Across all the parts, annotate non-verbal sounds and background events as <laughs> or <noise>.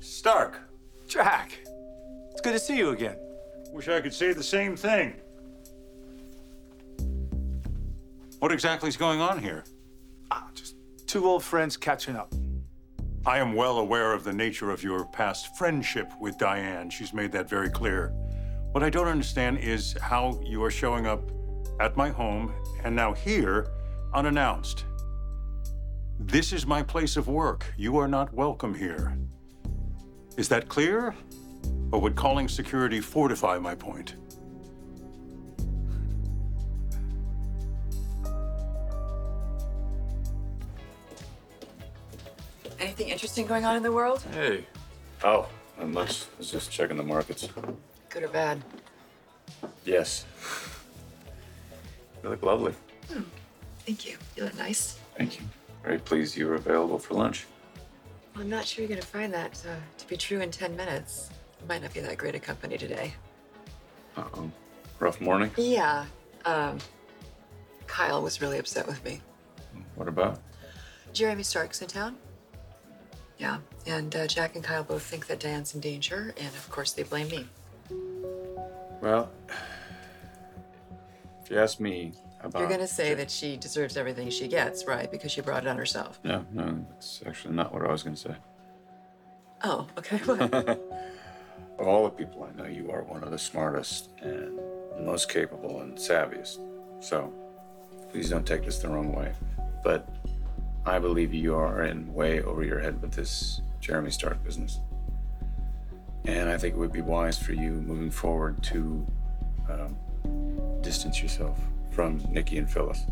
Stark. Jack, it's good to see you again. Wish I could say the same thing. What exactly is going on here? Ah, just two old friends catching up. I am well aware of the nature of your past friendship with Diane. She's made that very clear. What I don't understand is how you are showing up at my home and now here unannounced. This is my place of work. You are not welcome here. Is that clear? Or would calling security fortify my point? Anything interesting going on in the world? Hey. Oh, not much. I was just checking the markets. Good or bad? Yes. You look lovely. Hmm. Thank you. You look nice. Thank you. Very pleased you were available for lunch. Well, I'm not sure you're to find that uh, to be true in 10 minutes. You might not be that great a company today. Uh oh. Rough morning? Yeah. Um, Kyle was really upset with me. What about? Jeremy Stark's in town. Yeah. And uh, Jack and Kyle both think that Diane's in danger, and of course they blame me. Well, <sighs> if you ask me about. You're going to say that she deserves everything she gets, right? Because she brought it on herself. No, no, that's actually not what I was going to say. Oh, okay. <laughs> Of all the people I know, you are one of the smartest and most capable and savviest. So please don't take this the wrong way. But I believe you are in way over your head with this Jeremy Stark business. And I think it would be wise for you moving forward to um, distance yourself from Nikki and Phyllis.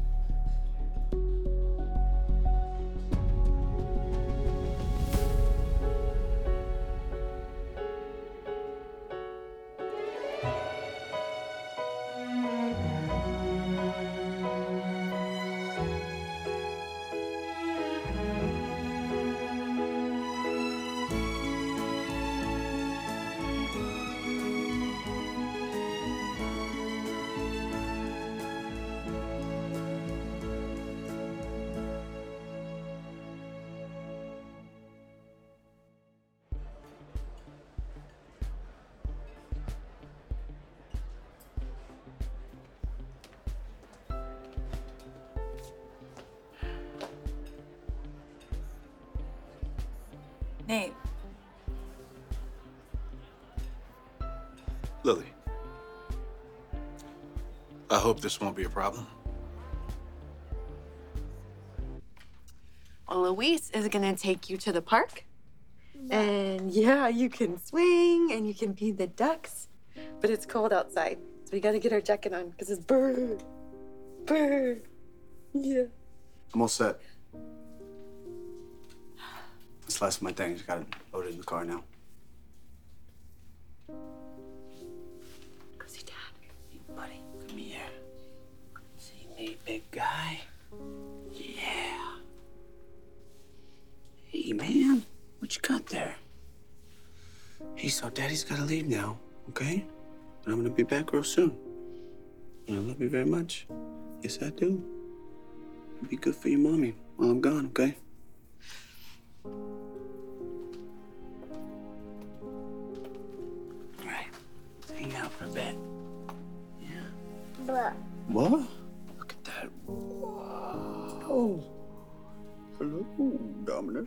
Nate, Lily. I hope this won't be a problem. Well, Luis is gonna take you to the park. And yeah, you can swing and you can feed the ducks. But it's cold outside. So we gotta get our jacket on because it's bird. Bird. Yeah. I'm all set. This last of my things I got it loaded in the car now. Go see Dad. Hey, buddy, come here. See me, big guy? Yeah. Hey, man, what you got there? Hey, so Daddy's gotta leave now, okay? But I'm gonna be back real soon. And I love you very much. Yes, I do. Be good for your mommy while I'm gone, okay? Let's hang out for a bit. Yeah. What? Look at that. Whoa. Hello, Dominic.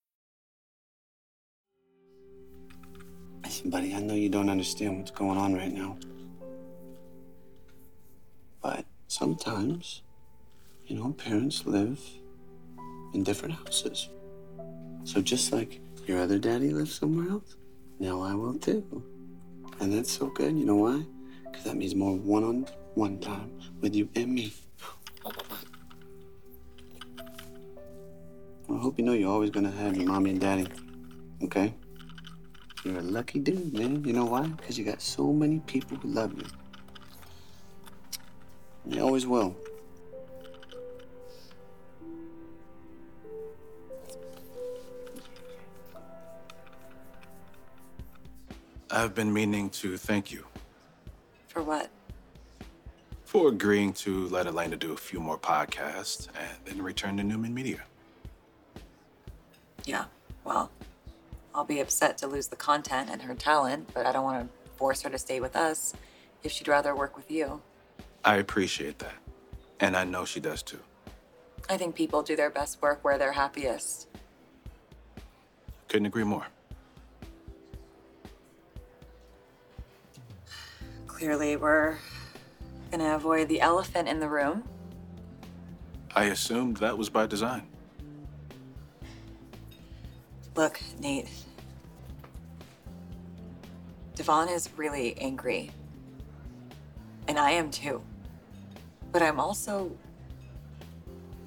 Buddy, I know you don't understand what's going on right now. But sometimes, you know, parents live in different houses. So just like your other daddy lives somewhere else, now I will too. And that's so good. You know why? Because that means more one on one time with you and me. I hope you know you're always gonna have your mommy and daddy. Okay? You're a lucky dude, man. You know why? Because you got so many people who love you. And they always will. I've been meaning to thank you For what? for agreeing to let Elena do a few more podcasts and then return to Newman Media. Yeah, well, I'll be upset to lose the content and her talent, but I don't want to force her to stay with us if she'd rather work with you. I appreciate that. And I know she does too. I think people do their best work where they're happiest. Couldn't agree more. Clearly, we're gonna avoid the elephant in the room. I assumed that was by design. Look, Nate. Devon is really angry. And I am too. But I'm also.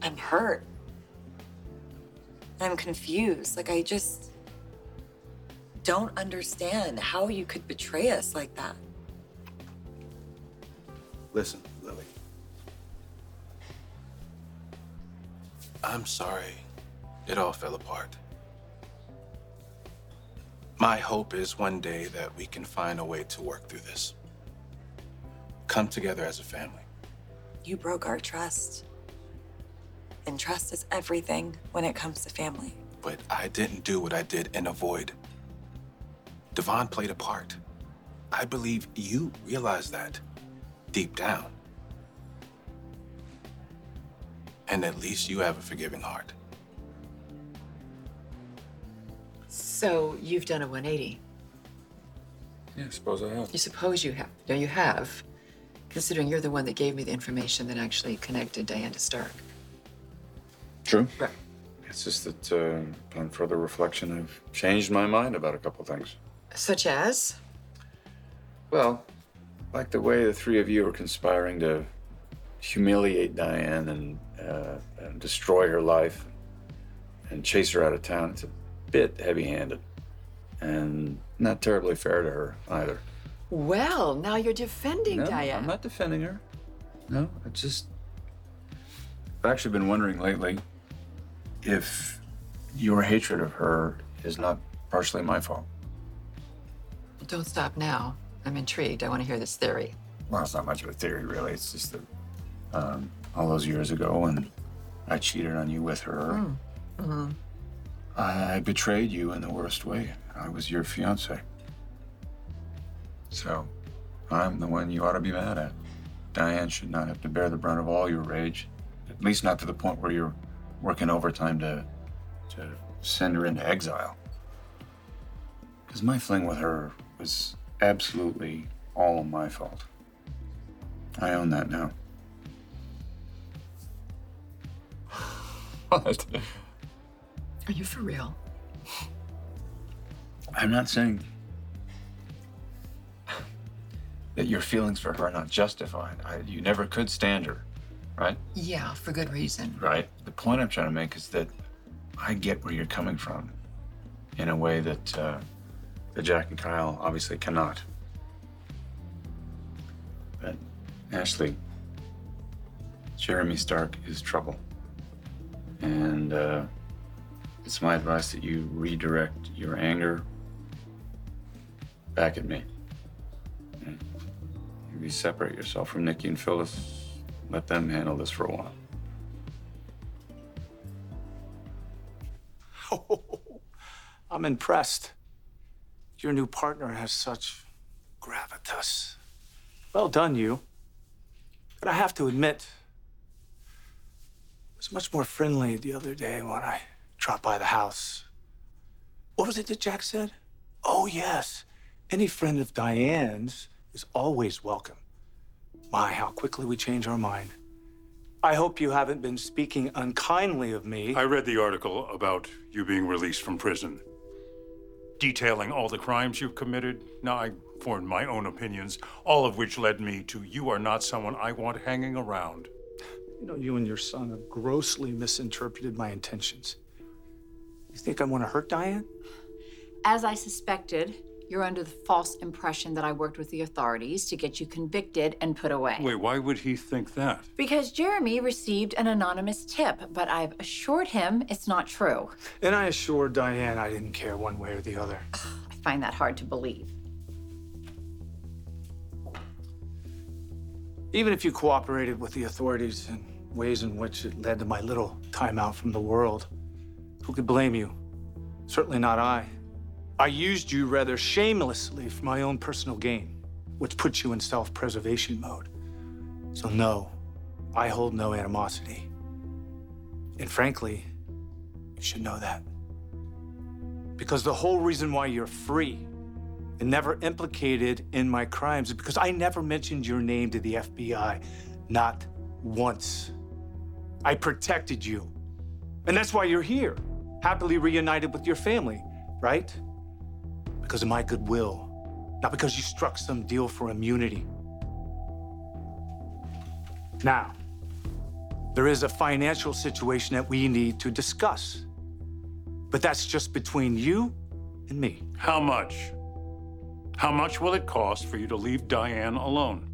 I'm hurt. I'm confused. Like, I just don't understand how you could betray us like that. Listen, Lily. I'm sorry it all fell apart. My hope is one day that we can find a way to work through this. Come together as a family. You broke our trust. And trust is everything when it comes to family. But I didn't do what I did in Avoid. Devon played a part. I believe you realize that deep down. And at least you have a forgiving heart. So you've done a 180. Yeah, I suppose I have. You suppose you have. No, you have. Considering you're the one that gave me the information that actually connected Diane to Stark. True. Right. It's just that, uh, on further reflection, I've changed my mind about a couple things. Such as? Well, like the way the three of you are conspiring to humiliate Diane and, uh, and destroy her life and chase her out of town, it's a bit heavy handed and not terribly fair to her either. Well, now you're defending No, Diane. I'm not defending her. No, I just. I've actually been wondering lately if your hatred of her is not partially my fault. Don't stop now. I'm intrigued. I want to hear this theory. Well, it's not much of a theory, really. It's just that um, all those years ago when I cheated on you with her, I betrayed you in the worst way. I was your fiance. So I'm the one you ought to be mad at. Diane should not have to bear the brunt of all your rage, at least not to the point where you're working overtime to, to send her into exile. Because my fling with her was absolutely all my fault. I own that now. <laughs> Are you for real? I'm not saying that your feelings for her are not justified. I, you never could stand her, right? Yeah, for good reason. Right. The point I'm trying to make is that I get where you're coming from in a way that, uh, that Jack and Kyle obviously cannot. But Ashley, Jeremy Stark is trouble. And uh, it's my advice that you redirect your anger back at me. And Maybe separate yourself from Nikki and Phyllis. Let them handle this for a while. Oh, <laughs> I'm impressed. Your new partner has such gravitas. Well done, you. But I have to admit, it was much more friendly the other day when I dropped by the house. What was it that Jack said? Oh, yes. Any friend of Diane's is always welcome. My, how quickly we change our mind. I hope you haven't been speaking unkindly of me. I read the article about you being released from prison, detailing all the crimes you've committed. Now, I formed my own opinions, all of which led me to you are not someone I want hanging around. You know, you and your son have grossly misinterpreted my intentions. You think I want to hurt Diane? As I suspected, you're under the false impression that I worked with the authorities to get you convicted and put away. Wait, why would he think that? Because Jeremy received an anonymous tip, but I've assured him it's not true. And I assured Diane I didn't care one way or the other. I find that hard to believe. Even if you cooperated with the authorities in ways in which it led to my little timeout from the world, who could blame you? Certainly not I. I used you rather shamelessly for my own personal gain, which puts you in self preservation mode. So, no, I hold no animosity. And frankly, you should know that. Because the whole reason why you're free and never implicated in my crimes is because I never mentioned your name to the FBI. Not once. I protected you. And that's why you're here, happily reunited with your family, right? Because of my goodwill, not because you struck some deal for immunity. Now, there is a financial situation that we need to discuss. But that's just between you and me. How much? How much will it cost for you to leave Diane alone?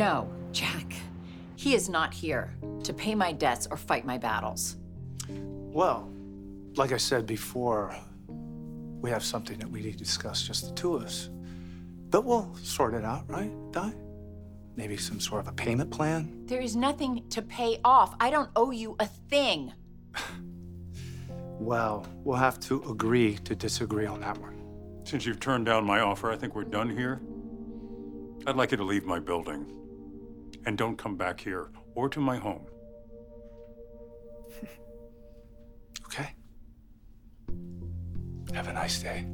No, Jack. He is not here to pay my debts or fight my battles. Well, like I said before, we have something that we need to discuss, just the two of us. But we'll sort it out, right, Di? Maybe some sort of a payment plan? There is nothing to pay off. I don't owe you a thing. <sighs> Well, we'll have to agree to disagree on that one. Since you've turned down my offer, I think we're done here. I'd like you to leave my building. And don't come back here or to my home. <laughs> Okay? Have a nice day.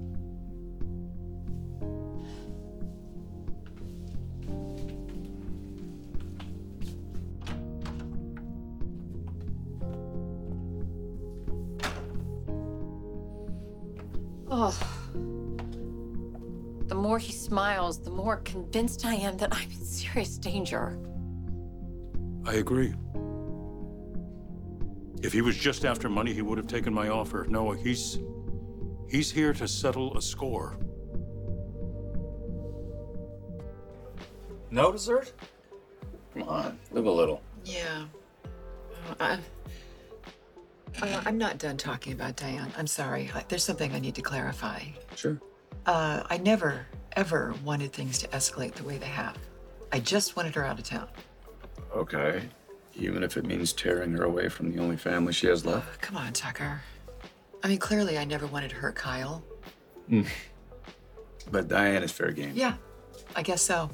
Oh. The more he smiles, the more convinced I am that I'm in serious danger. I agree. If he was just after money, he would have taken my offer. No, he's he's here to settle a score. No dessert? Come on, live a little. Yeah. Uh, I, uh, I'm not done talking about Diane. I'm sorry. I, there's something I need to clarify. Sure. Uh, I never, ever wanted things to escalate the way they have. I just wanted her out of town. Okay. Even if it means tearing her away from the only family she has left? Come on, Tucker. I mean, clearly I never wanted to hurt Kyle. Hmm. But Diane is fair game. Yeah, I guess so.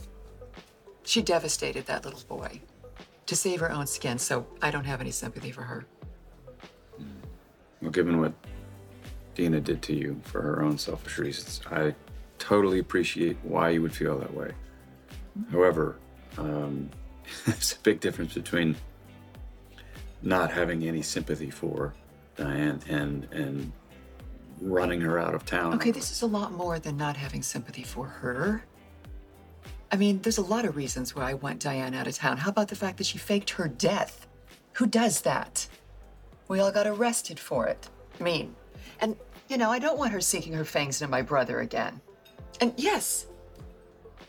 She devastated that little boy to save her own skin, so I don't have any sympathy for her. Hmm. Well, given what Dina did to you for her own selfish reasons, I totally appreciate why you would feel that way. Hmm. However, um, <laughs> there's a big difference between not having any sympathy for Diane and and running her out of town. Okay, this is a lot more than not having sympathy for her. I mean, there's a lot of reasons why I want Diane out of town. How about the fact that she faked her death? Who does that? We all got arrested for it. I Mean. And, you know, I don't want her sinking her fangs into my brother again. And yes,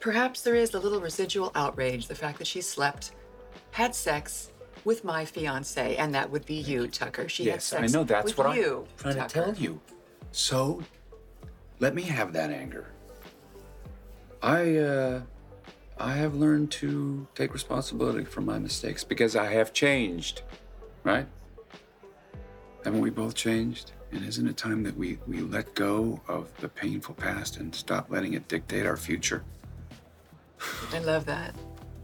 perhaps there is a little residual outrage, the fact that she slept, had sex with my fiance, and that would be you, Tucker. She had Yes, I know. That's with what you, I'm trying Tucker. to tell you. So, let me have that anger. I, uh, I have learned to take responsibility for my mistakes because I have changed, right? Haven't we both changed? And isn't it time that we, we let go of the painful past and stop letting it dictate our future? I love that.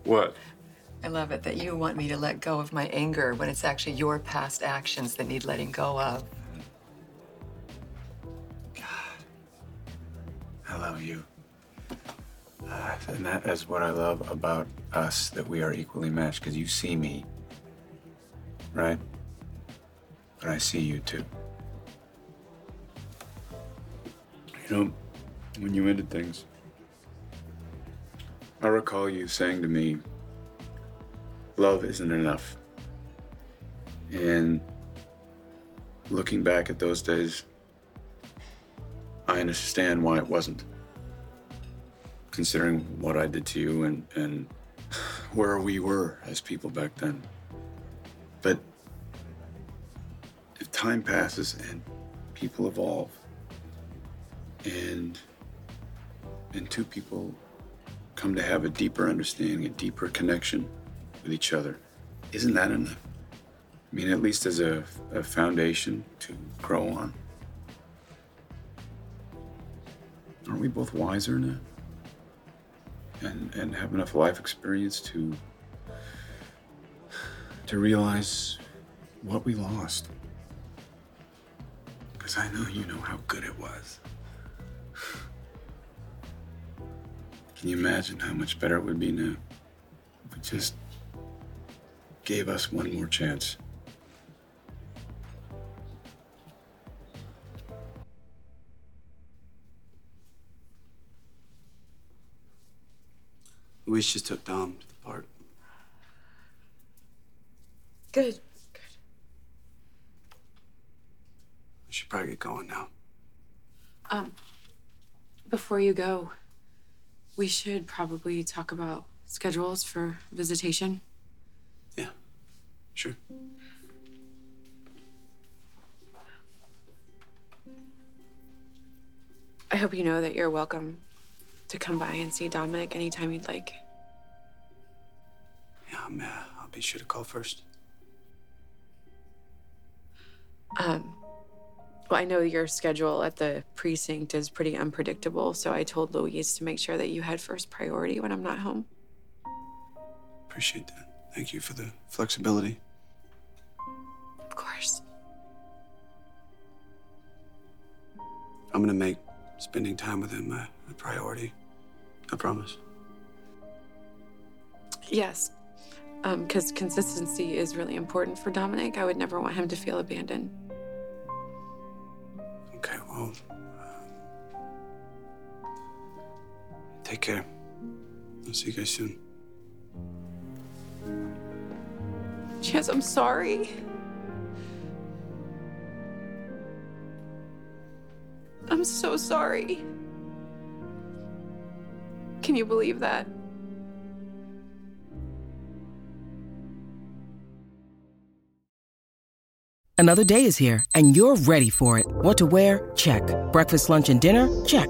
What? I love it that you want me to let go of my anger when it's actually your past actions that need letting go of. God. I love you. Uh, and that is what I love about us, that we are equally matched, because you see me, right? But I see you too. You know, when you ended things, I recall you saying to me, love isn't enough. And looking back at those days, I understand why it wasn't. Considering what I did to you and, and <sighs> where we were as people back then. But if time passes and people evolve and and two people come to have a deeper understanding, a deeper connection with each other, isn't that enough? I mean, at least as a, a foundation to grow on. Aren't we both wiser now? And and have enough life experience to to realize what we lost. Because I know you know how good it was. Can you imagine how much better it would be now if we just gave us one more chance? Luis just took Dom to the park. Good. We should probably get going now. Um, before you go, we should probably talk about schedules for visitation. Yeah, sure. I hope you know that you're welcome to come by and see Dominic anytime you'd like. Yeah, I'm, uh, I'll be sure to call first. Um, well, I know your schedule at the precinct is pretty unpredictable, so I told Louise to make sure that you had first priority when I'm not home. Appreciate that. Thank you for the flexibility. Of course. I'm gonna make spending time with him a, a priority. I promise. Yes. Um, because consistency is really important for Dominic. I would never want him to feel abandoned. Take care. I'll see you guys soon. Chance, I'm sorry. I'm so sorry. Can you believe that? Another day is here, and you're ready for it. What to wear? Check. Breakfast, lunch, and dinner? Check.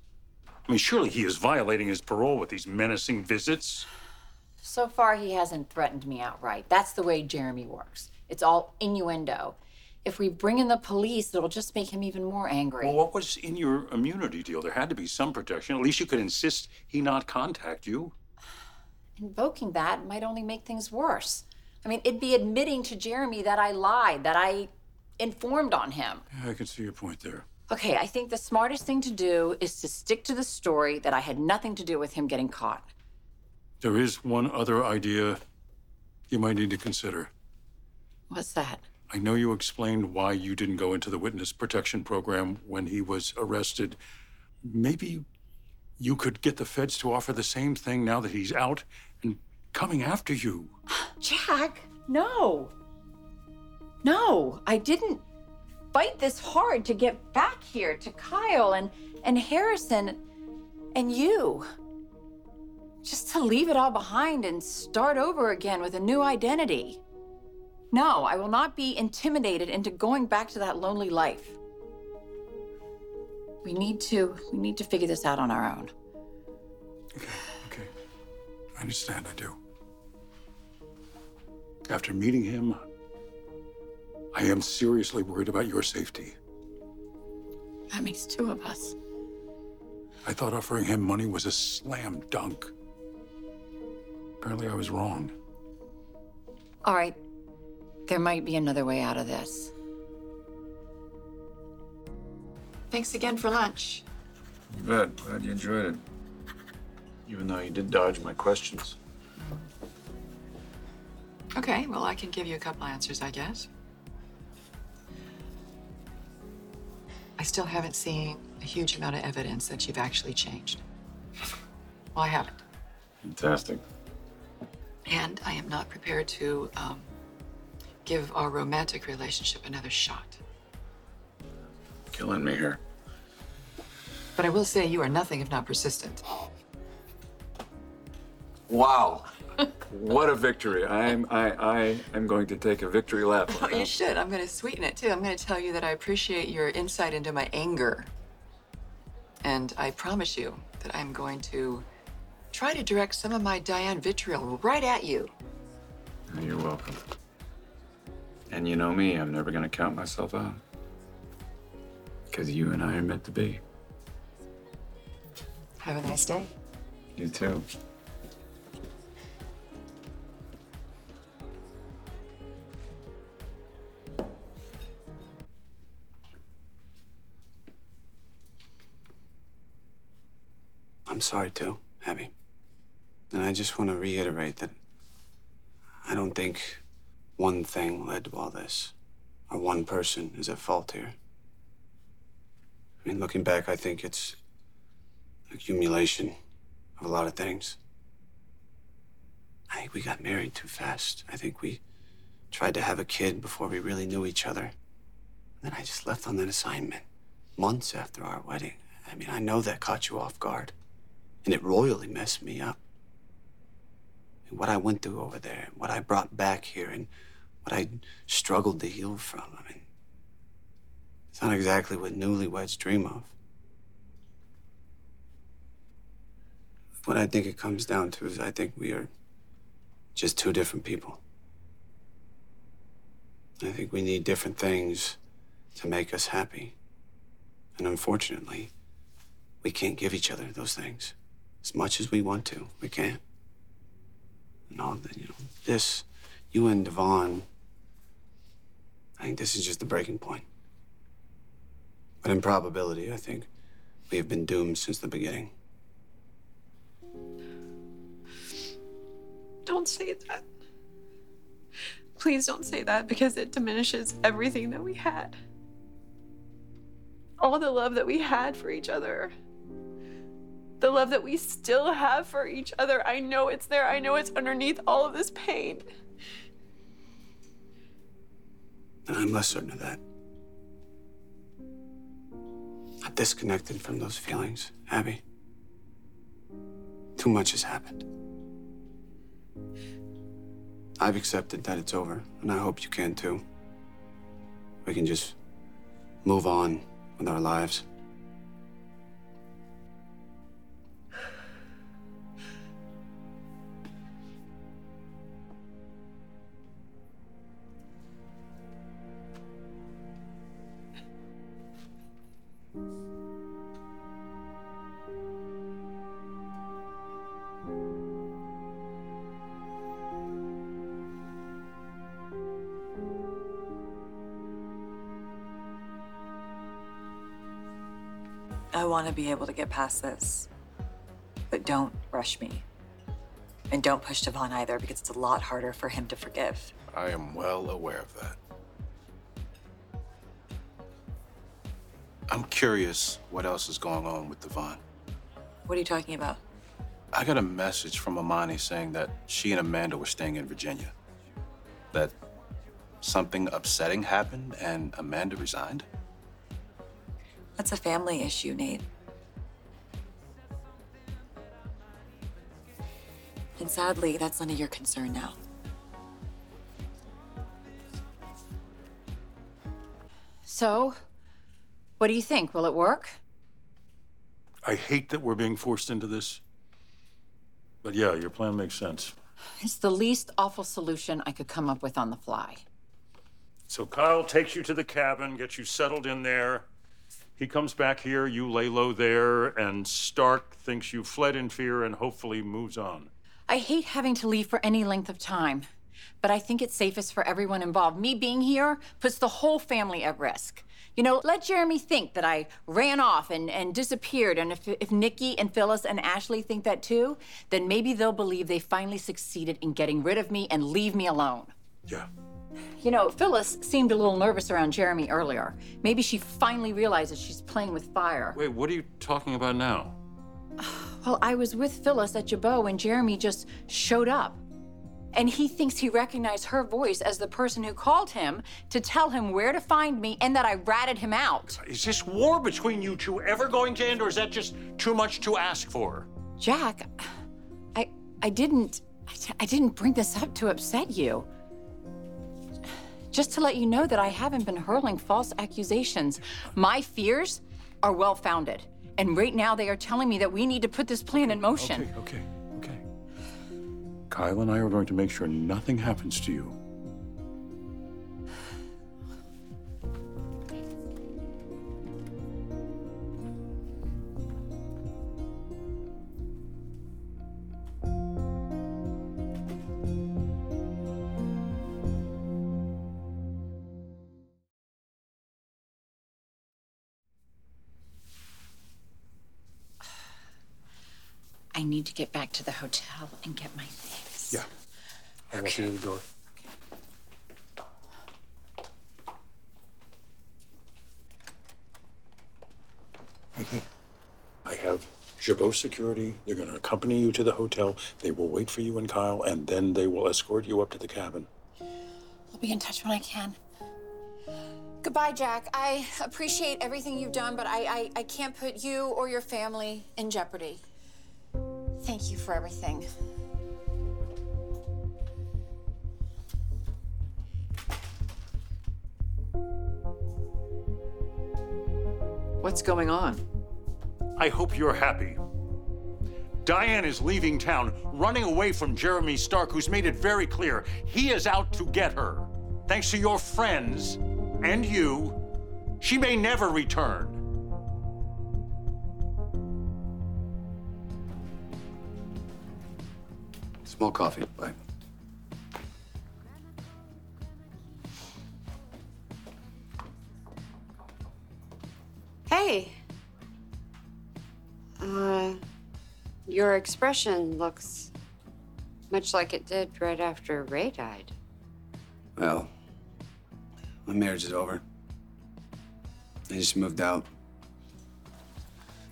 I mean, surely he is violating his parole with these menacing visits. So far, he hasn't threatened me outright. That's the way Jeremy works. It's all innuendo. If we bring in the police, it'll just make him even more angry. Well, what was in your immunity deal? There had to be some protection. At least you could insist he not contact you. Invoking that might only make things worse. I mean, it'd be admitting to Jeremy that I lied, that I informed on him. Yeah, I can see your point there. Okay, I think the smartest thing to do is to stick to the story that I had nothing to do with him getting caught. There is one other idea you might need to consider. What's that? I know you explained why you didn't go into the witness protection program when he was arrested. Maybe you could get the feds to offer the same thing now that he's out and coming after you. <gasps> Jack, no. No, I didn't. Fight this hard to get back here to Kyle and, and Harrison and you. Just to leave it all behind and start over again with a new identity. No, I will not be intimidated into going back to that lonely life. We need to we need to figure this out on our own. Okay. okay. I understand, I do. After meeting him, I am seriously worried about your safety. That makes two of us. I thought offering him money was a slam dunk. Apparently, I was wrong. All right. There might be another way out of this. Thanks again for lunch. You bet. Glad you enjoyed it. Even though you did dodge my questions. Okay, well, I can give you a couple answers, I guess. I still haven't seen a huge amount of evidence that you've actually changed. Well, I haven't. Fantastic. And I am not prepared to um, give our romantic relationship another shot. Killing me here. But I will say you are nothing if not persistent. Wow. What a victory. I'm I I am going to take a victory lap. Oh, <laughs> you should. I'm going to sweeten it too. I'm going to tell you that I appreciate your insight into my anger. And I promise you that I'm going to try to direct some of my Diane vitriol right at you. You're welcome. And you know me, I'm never gonna count myself out. Because you and I are meant to be. Have a nice day. You too. I'm sorry too, Abby. And I just want to reiterate that I don't think one thing led to all this, or one person is at fault here. I mean, looking back, I think it's accumulation of a lot of things. I think we got married too fast. I think we tried to have a kid before we really knew each other. And then I just left on that assignment months after our wedding. I mean, I know that caught you off guard, and it royally messed me up. And what I went through over there, and what I brought back here, and what I struggled to heal from. I mean, it's not exactly what newlyweds dream of. What I think it comes down to is I think we are just two different people. I think we need different things to make us happy. And unfortunately, we can't give each other those things as much as we want to. We can't. And all the, you know, this, you and Devon, I think this is just the breaking point. But in probability, I think we have been doomed since the beginning. Don't say that. Please don't say that because it diminishes everything that we had. All the love that we had for each other. The love that we still have for each other. I know it's there. I know it's underneath all of this pain. And I'm less certain of that. I've disconnected from those feelings, Abby. Too much has happened. I've accepted that it's over, and I hope you can too. We can just move on with our lives. To be able to get past this. But don't rush me. And don't push Devon either, because it's a lot harder for him to forgive. I am well aware of that. I'm curious what else is going on with Devon. What are you talking about? I got a message from Imani saying that she and Amanda were staying in Virginia. That something upsetting happened and Amanda resigned? That's a family issue, Nate. And sadly, that's none of your concern now. So, what do you think? Will it work? I hate that we're being forced into this. But yeah, your plan makes sense. It's the least awful solution I could come up with on the fly. So Kyle takes you to the cabin, gets you settled in there. He comes back here, you lay low there, and Stark thinks you fled in fear and hopefully moves on. I hate having to leave for any length of time, but I think it's safest for everyone involved. Me being here puts the whole family at risk. You know, let Jeremy think that I ran off and, and disappeared, and if, if Nikki and Phyllis and Ashley think that too, then maybe they'll believe they finally succeeded in getting rid of me and leave me alone. Yeah. You know, Phyllis seemed a little nervous around Jeremy earlier. Maybe she finally realizes she's playing with fire. Wait, what are you talking about now? <sighs> Well, I was with Phyllis at Jabot when Jeremy just showed up. And he thinks he recognized her voice as the person who called him to tell him where to find me and that I ratted him out. Is this war between you two ever going to end, or is that just too much to ask for? Jack, I I didn't I, I didn't bring this up to upset you. Just to let you know that I haven't been hurling false accusations. My fears are well founded. And right now they are telling me that we need to put this plan in motion. Okay, okay, okay. Kyle and I are going to make sure nothing happens to you. To get back to the hotel and get my things. Yeah. I will see you at the door. Mhm. I have Jabot security. They're going to accompany you to the hotel. They will wait for you and Kyle, and then they will escort you up to the cabin. I'll be in touch when I can. Goodbye, Jack. I appreciate everything you've done, but I, I, I can't put you or your family in jeopardy. Thank you for everything. What's going on? I hope you're happy. Diane is leaving town, running away from Jeremy Stark, who's made it very clear he is out to get her. Thanks to your friends and you, she may never return. Small coffee, bye. Hey. Uh, your expression looks much like it did right after Ray died. Well, my marriage is over. I just moved out.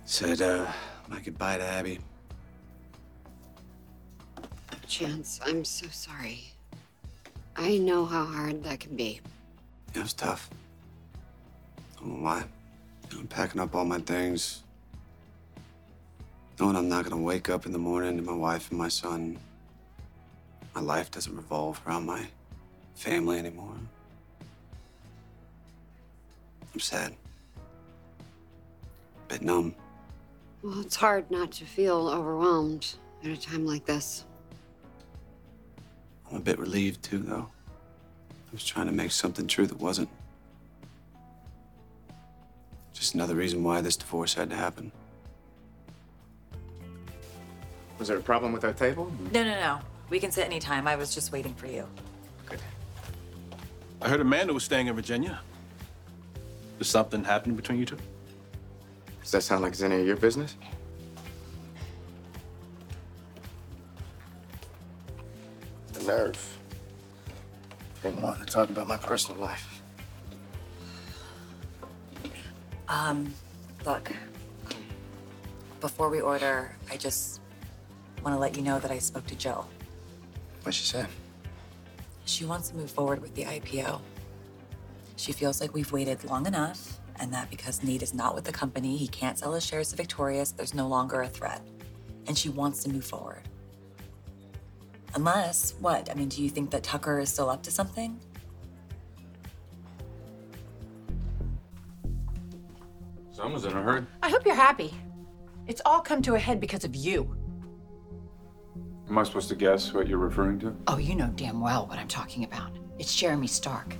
Said uh, my goodbye to Abby. Chance, I'm so sorry. I know how hard that can be. It was tough. I won't lie. I'm packing up all my things. Knowing I'm not gonna wake up in the morning to my wife and my son. My life doesn't revolve around my family anymore. I'm sad. A bit numb. Well, it's hard not to feel overwhelmed at a time like this. I'm a bit relieved too, though. I was trying to make something true that wasn't. Just another reason why this divorce had to happen. Was there a problem with our table? No, no, no. We can sit anytime. I was just waiting for you. Good. I heard Amanda was staying in Virginia. Did something happen between you two? Does that sound like it's any of your business? Nerve. Didn't want to talk about my personal life. Um, look. Before we order, I just want to let you know that I spoke to Jill. What'd she say? She wants to move forward with the IPO. She feels like we've waited long enough, and that because Nate is not with the company, he can't sell his shares to Victorious, there's no longer a threat. And she wants to move forward. Unless, what? I mean, do you think that Tucker is still up to something? Someone's in a hurry. I hope you're happy. It's all come to a head because of you. Am I supposed to guess what you're referring to? Oh, you know damn well what I'm talking about. It's Jeremy Stark.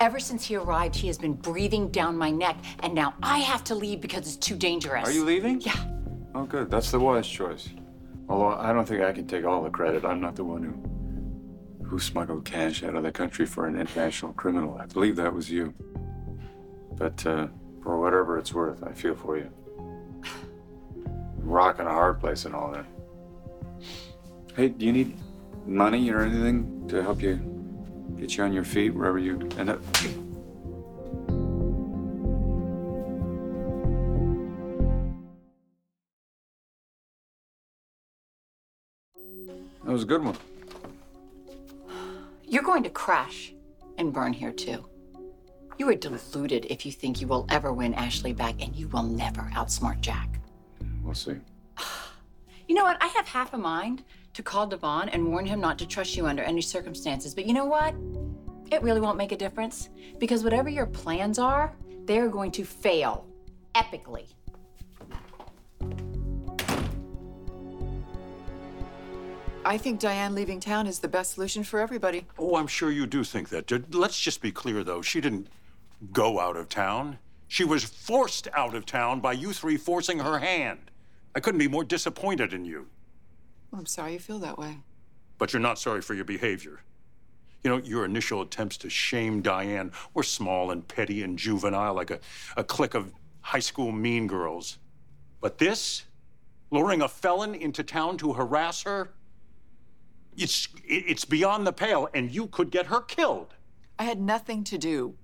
Ever since he arrived, he has been breathing down my neck, and now I have to leave because it's too dangerous. Are you leaving? Yeah. Oh, good. That's the wise choice. Although I don't think I can take all the credit. I'm not the one who who smuggled cash out of the country for an international criminal. I believe that was you. But uh, for whatever it's worth, I feel for you. Rocking a hard place and all that. Hey, do you need money or anything to help you get you on your feet wherever you end up? That was a good one. You're going to crash and burn here too. You are deluded if you think you will ever win Ashley back, and you will never outsmart Jack. We'll see. <sighs> You know what? I have half a mind to call Devon and warn him not to trust you under any circumstances. But you know what? It really won't make a difference because whatever your plans are, they're going to fail epically. I think Diane leaving town is the best solution for everybody. Oh, I'm sure you do think that. Let's just be clear, though. She didn't go out of town. She was forced out of town by you three forcing her hand. I couldn't be more disappointed in you. I'm sorry you feel that way. But you're not sorry for your behavior. You know, your initial attempts to shame Diane were small and petty and juvenile, like a, a clique of high school mean girls. But this, luring a felon into town to harass her, it's, it's beyond the pale, and you could get her killed. I had nothing to do,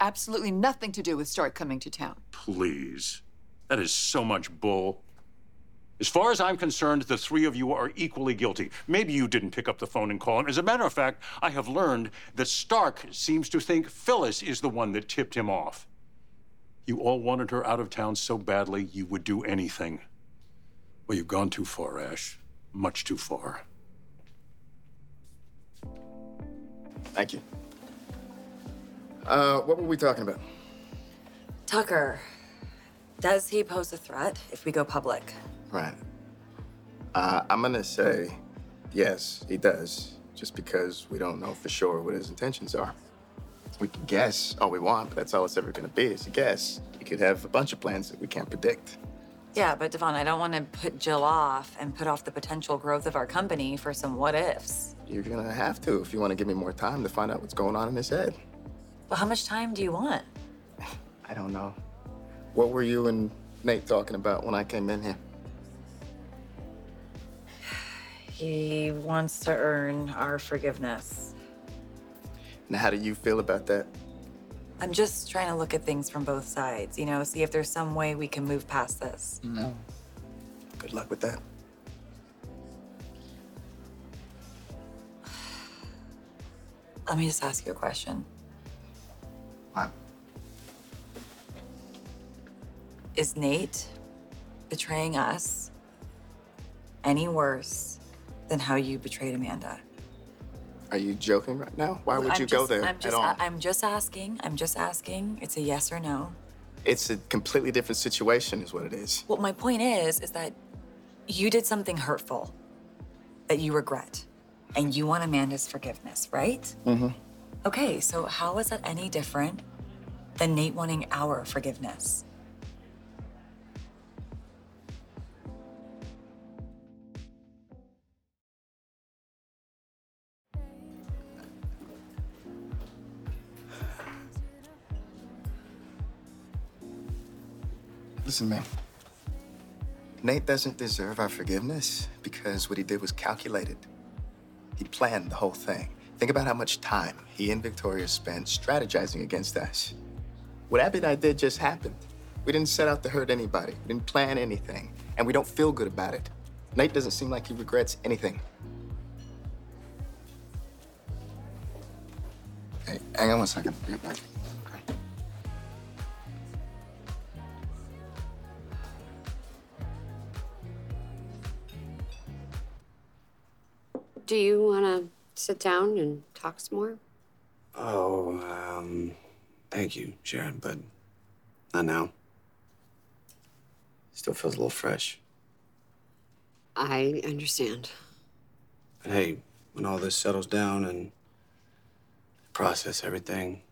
absolutely nothing to do with Stark coming to town. Please. That is so much bull. As far as I'm concerned, the three of you are equally guilty. Maybe you didn't pick up the phone and call him. As a matter of fact, I have learned that Stark seems to think Phyllis is the one that tipped him off. You all wanted her out of town so badly you would do anything. Well, you've gone too far, Ash. Much too far. Thank you. Uh, what were we talking about? Tucker, does he pose a threat if we go public? Right. Uh, I'm gonna say yes, he does, just because we don't know for sure what his intentions are. We can guess all we want, but that's all it's ever gonna be is a guess. He could have a bunch of plans that we can't predict. Yeah, but Devon, I don't want to put Jill off and put off the potential growth of our company for some what ifs. You're gonna have to if you want to give me more time to find out what's going on in his head. Well, how much time do you want? <sighs> I don't know. What were you and Nate talking about when I came in here? <sighs> He wants to earn our forgiveness. And how do you feel about that? I'm just trying to look at things from both sides, you know, see if there's some way we can move past this. No. Good luck with that. Let me just ask you a question. What? Is Nate betraying us any worse than how you betrayed Amanda? Are you joking right now? Why would I'm you go there I'm just, at all? I'm just asking. I'm just asking. It's a yes or no. It's a completely different situation, is what it is. Well, my point is, is that you did something hurtful that you regret, and you want Amanda's forgiveness, right? Mm-hmm. Okay, so how is that any different than Nate wanting our forgiveness? Listen, man. Nate doesn't deserve our forgiveness because what he did was calculated. He planned the whole thing. Think about how much time he and Victoria spent strategizing against us. What Abby and I did just happened. We didn't set out to hurt anybody. We didn't plan anything. And we don't feel good about it. Nate doesn't seem like he regrets anything. Hey, hang on one second. Get back. Do you want to sit down and talk some more? Oh, um, thank you, Sharon, but not now. Still feels a little fresh. I understand. But hey, when all this settles down and process everything,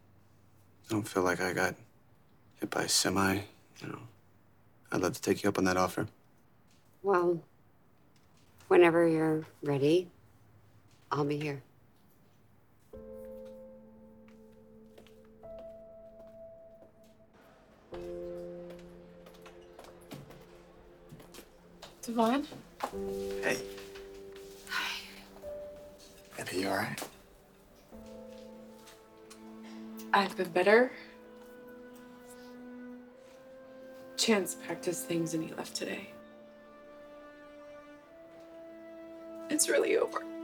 I don't feel like I got hit by a semi, you know. I'd love to take you up on that offer. Well, whenever you're ready, I'll be here. Devon? Hey. Baby, you all right? I've been better. Chance packed his things and he left today. It's really over.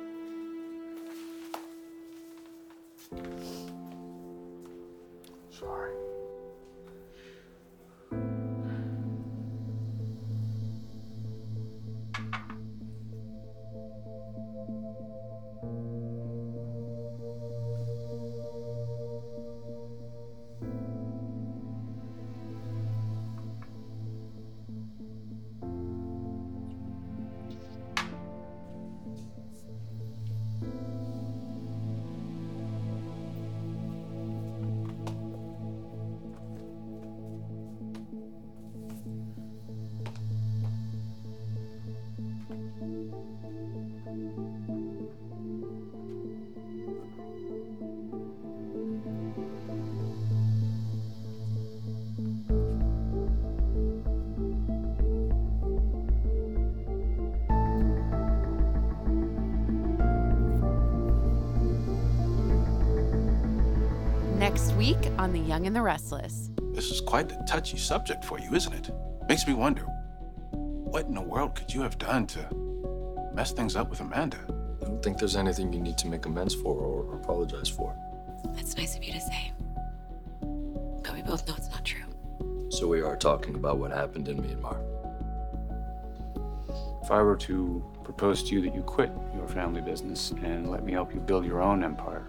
Next week on The Young and the Restless. This is quite a touchy subject for you, isn't it? Makes me wonder what in the world could you have done to mess things up with Amanda? I don't think there's anything you need to make amends for or apologize for. That's nice of you to say. But we both know it's not true. So we are talking about what happened in Myanmar. If I were to propose to you that you quit your family business and let me help you build your own empire,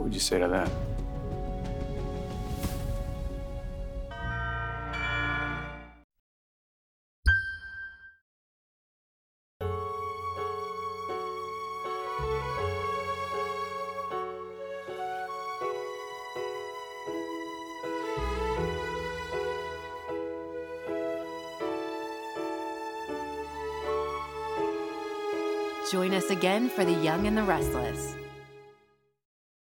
what would you say to that? Join us again for The Young and the Restless.